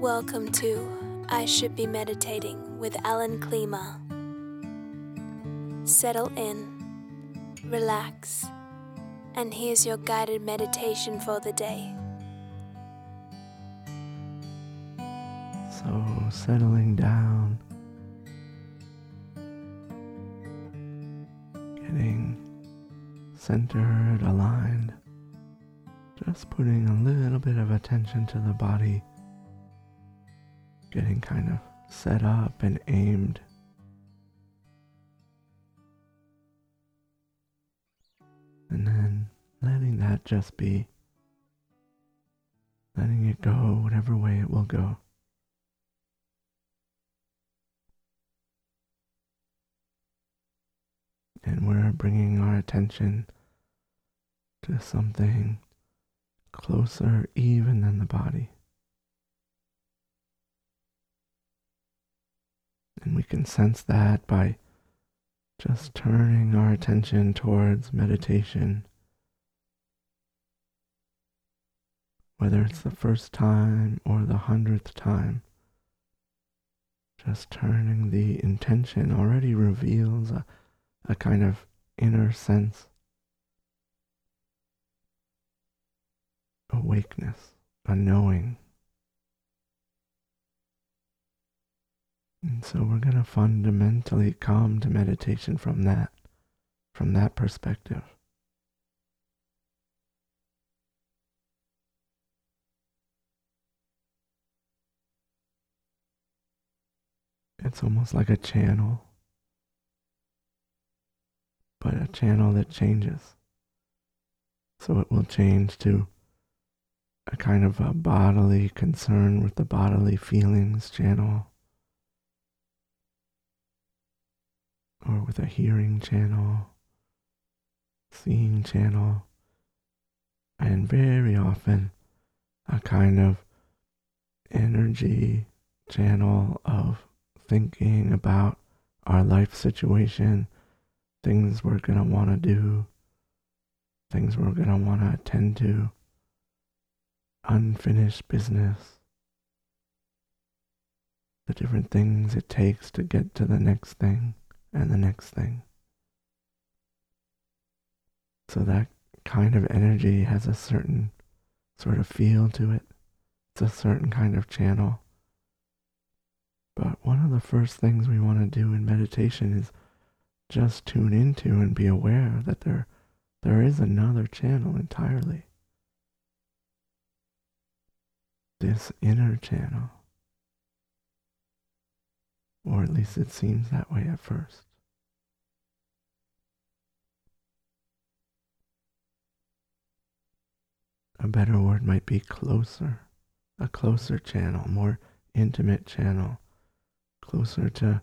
Welcome to I Should Be Meditating with Alan Klima. Settle in, relax, and here's your guided meditation for the day. So, settling down, getting centered, aligned, just putting a little bit of attention to the body getting kind of set up and aimed. And then letting that just be, letting it go whatever way it will go. And we're bringing our attention to something closer even than the body. And we can sense that by just turning our attention towards meditation. Whether it's the first time or the hundredth time, just turning the intention already reveals a, a kind of inner sense, awakeness, a knowing. And so we're going to fundamentally come to meditation from that, from that perspective. It's almost like a channel, but a channel that changes. So it will change to a kind of a bodily concern with the bodily feelings channel or with a hearing channel, seeing channel, and very often a kind of energy channel of thinking about our life situation, things we're going to want to do, things we're going to want to attend to, unfinished business, the different things it takes to get to the next thing and the next thing. So that kind of energy has a certain sort of feel to it. It's a certain kind of channel. But one of the first things we want to do in meditation is just tune into and be aware that there there is another channel entirely. This inner channel. Or at least it seems that way at first. A better word might be closer, a closer channel, more intimate channel, closer to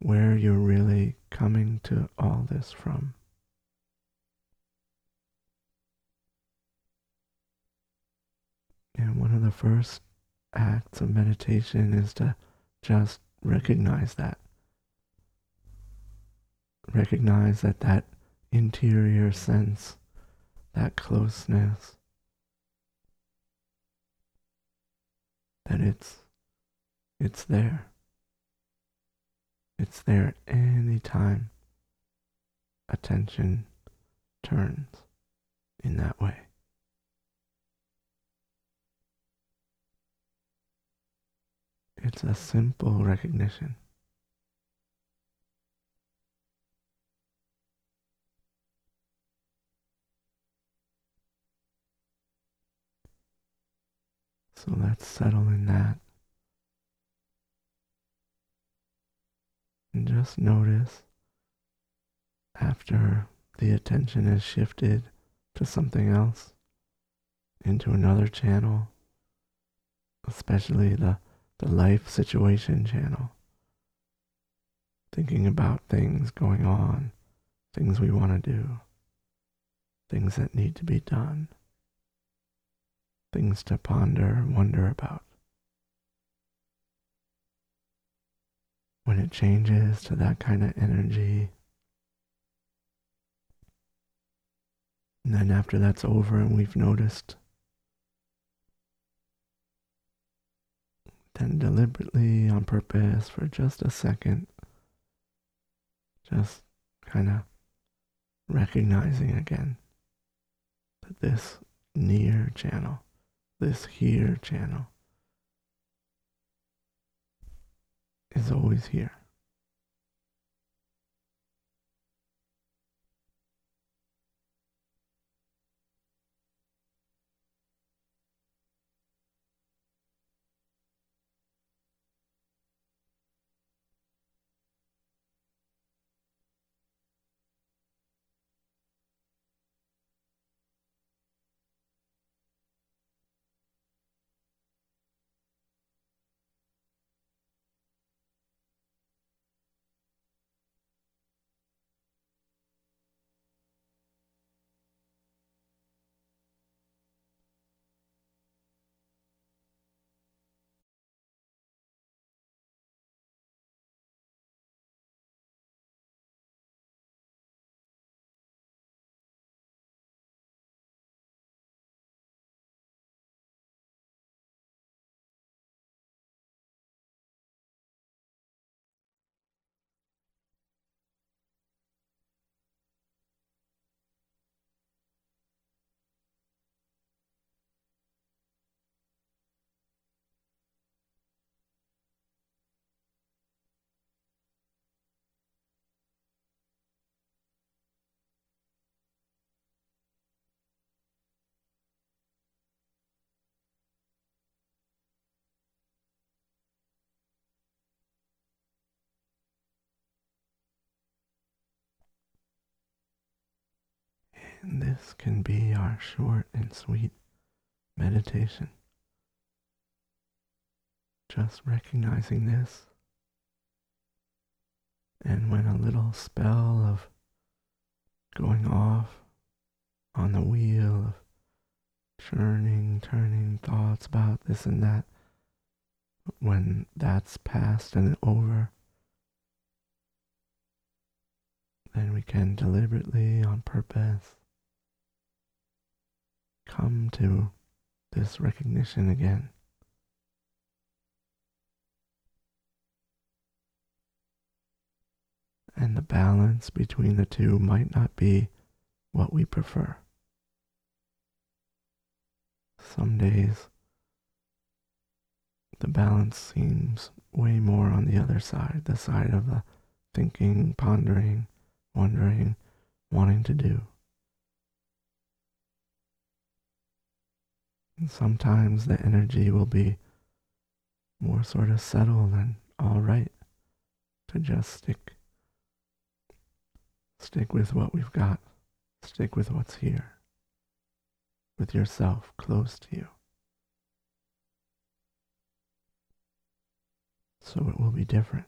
where you're really coming to all this from. And one of the first acts of meditation is to just recognize that. Recognize that that interior sense, that closeness, that it's it's there. It's there any time attention turns in that way. It's a simple recognition. So let's settle in that. And just notice after the attention has shifted to something else, into another channel, especially the the life situation channel. Thinking about things going on, things we want to do, things that need to be done, things to ponder and wonder about. When it changes to that kind of energy, and then after that's over and we've noticed then deliberately on purpose for just a second, just kind of recognizing again that this near channel, this here channel, is always here. And this can be our short and sweet meditation. Just recognizing this. And when a little spell of going off on the wheel of churning, turning thoughts about this and that, when that's past and over, then we can deliberately, on purpose, come to this recognition again. And the balance between the two might not be what we prefer. Some days, the balance seems way more on the other side, the side of the thinking, pondering, wondering, wanting to do. Sometimes the energy will be more sort of settled and all right to just stick stick with what we've got. Stick with what's here. With yourself close to you. So it will be different.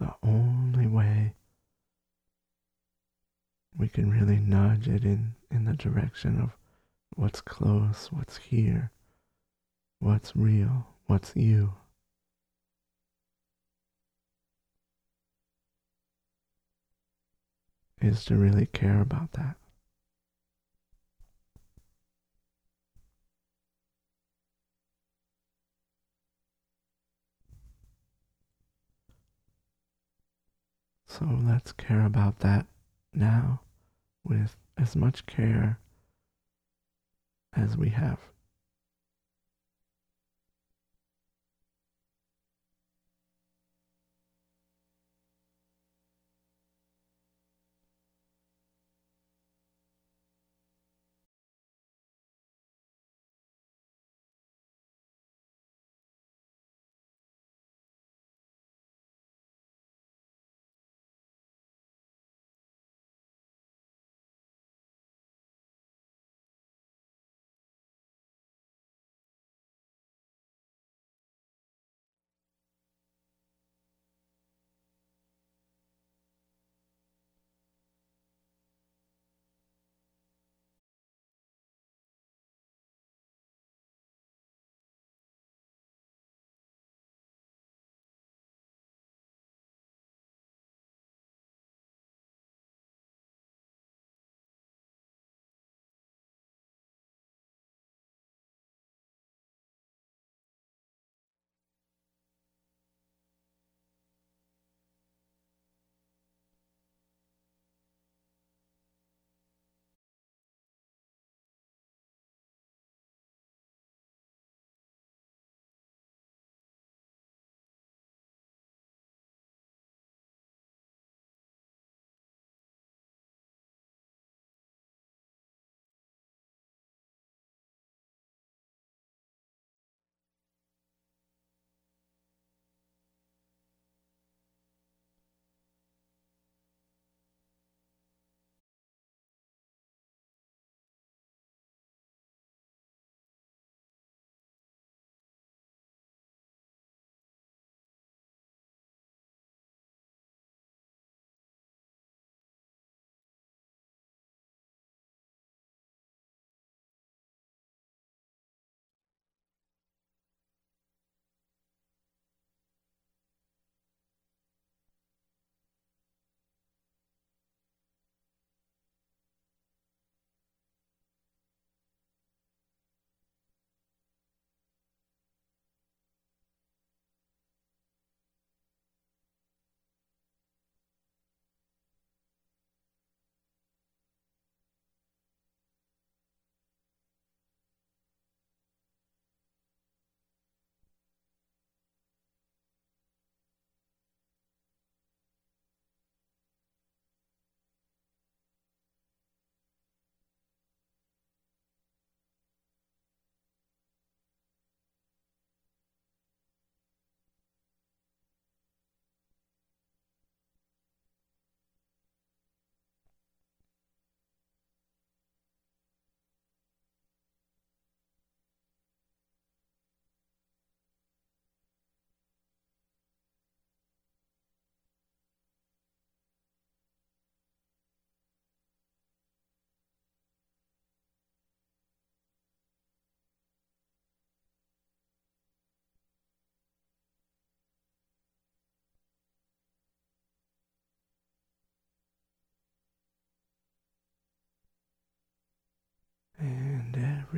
The only way we can really nudge it in, in the direction of what's close, what's here, what's real, what's you. Is to really care about that. So let's care about that now with as much care as we have.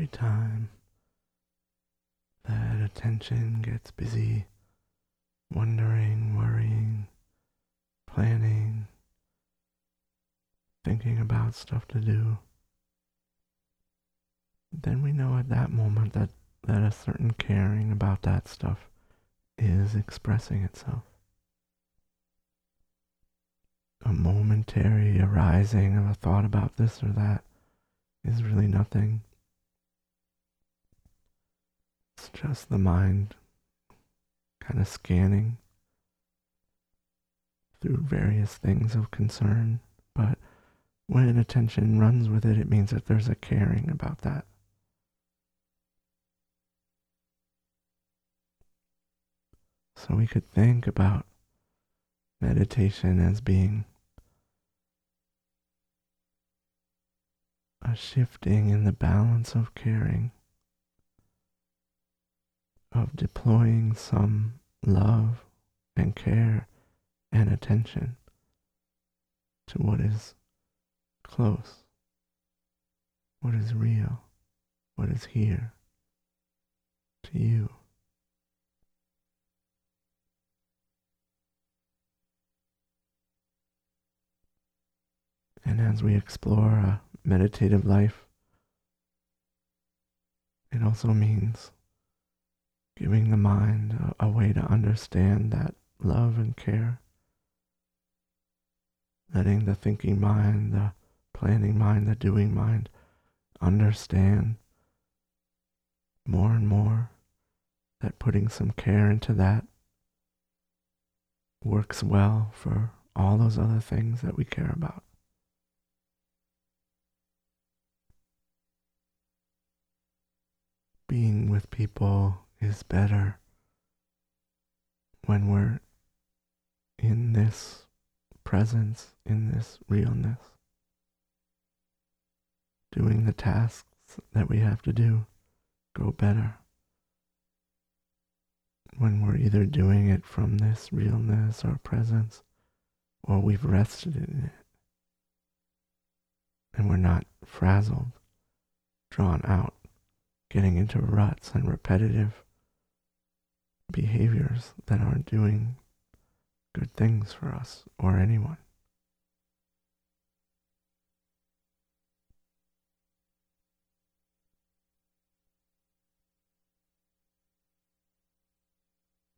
Time that attention gets busy, wondering, worrying, planning, thinking about stuff to do, then we know at that moment that, that a certain caring about that stuff is expressing itself. A momentary arising of a thought about this or that is really nothing. It's just the mind kind of scanning through various things of concern, but when attention runs with it, it means that there's a caring about that. So we could think about meditation as being a shifting in the balance of caring, of deploying some love and care and attention to what is close, what is real, what is here to you. And as we explore a meditative life, it also means giving the mind a, a, way to understand that love and care, letting the thinking mind, the planning mind, the doing mind understand more and more that putting some care into that works well for all those other things that we care about. being with people is better when we're in this presence, in this realness, doing the tasks that we have to do go better. When we're either doing it from this realness or presence, or we've rested in it, and we're not frazzled, drawn out getting into ruts and repetitive behaviors that aren't doing good things for us or anyone.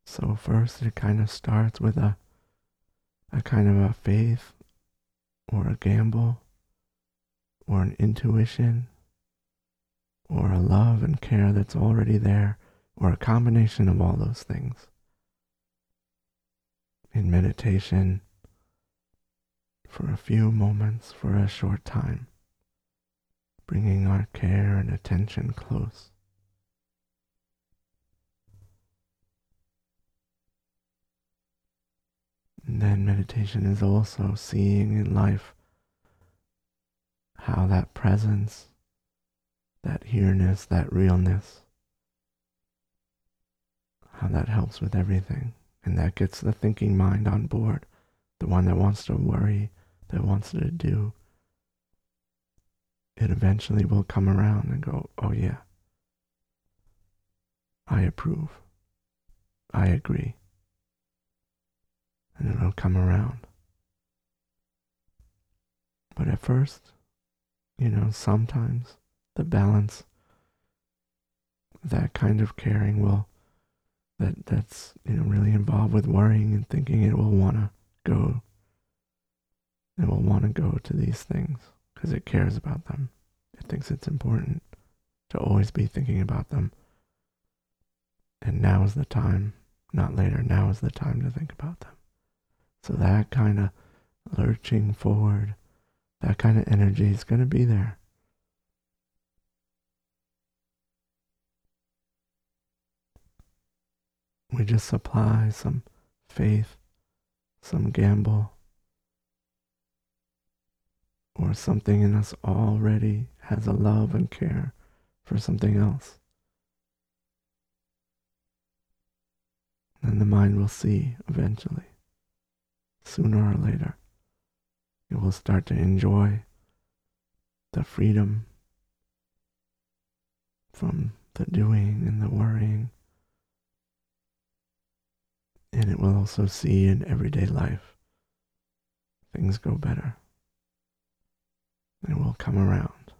So first it kind of starts with a a kind of a faith or a gamble or an intuition or a love and care that's already there, or a combination of all those things. In meditation, for a few moments, for a short time, bringing our care and attention close. And then meditation is also seeing in life how that presence that here-ness, that realness, how that helps with everything. And that gets the thinking mind on board, the one that wants to worry, that wants to do. It eventually will come around and go, oh yeah, I approve. I agree. And it'll come around. But at first, you know, sometimes the balance that kind of caring will that that's you know really involved with worrying and thinking it will want to go it will want to go to these things because it cares about them. It thinks it's important to always be thinking about them. And now is the time not later now is the time to think about them. So that kind of lurching forward that kind of energy is going to be there We just supply some faith, some gamble, or something in us already has a love and care for something else. And the mind will see eventually, sooner or later. It will start to enjoy the freedom from the doing and the worrying. And it will also see in everyday life things go better. It will come around.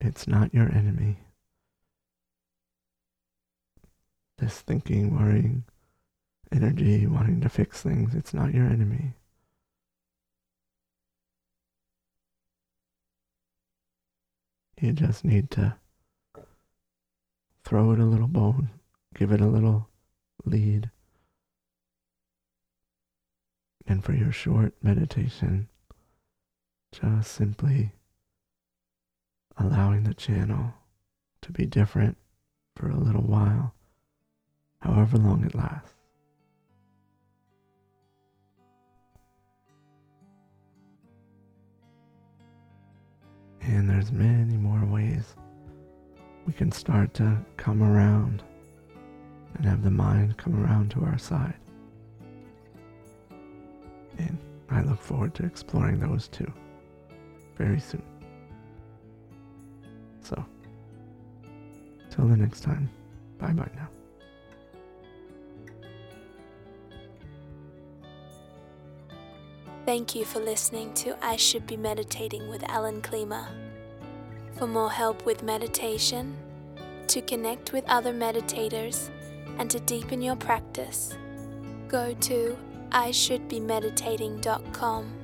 It's not your enemy. This thinking, worrying, energy, wanting to fix things, it's not your enemy. You just need to throw it a little bone, give it a little lead. And for your short meditation, just simply allowing the channel to be different for a little while, however long it lasts. And there's many more ways we can start to come around and have the mind come around to our side. And I look forward to exploring those too very soon. So, till the next time, bye bye now. Thank you for listening to I Should Be Meditating with Alan Klima. For more help with meditation, to connect with other meditators, and to deepen your practice, go to ishouldbemeditating.com.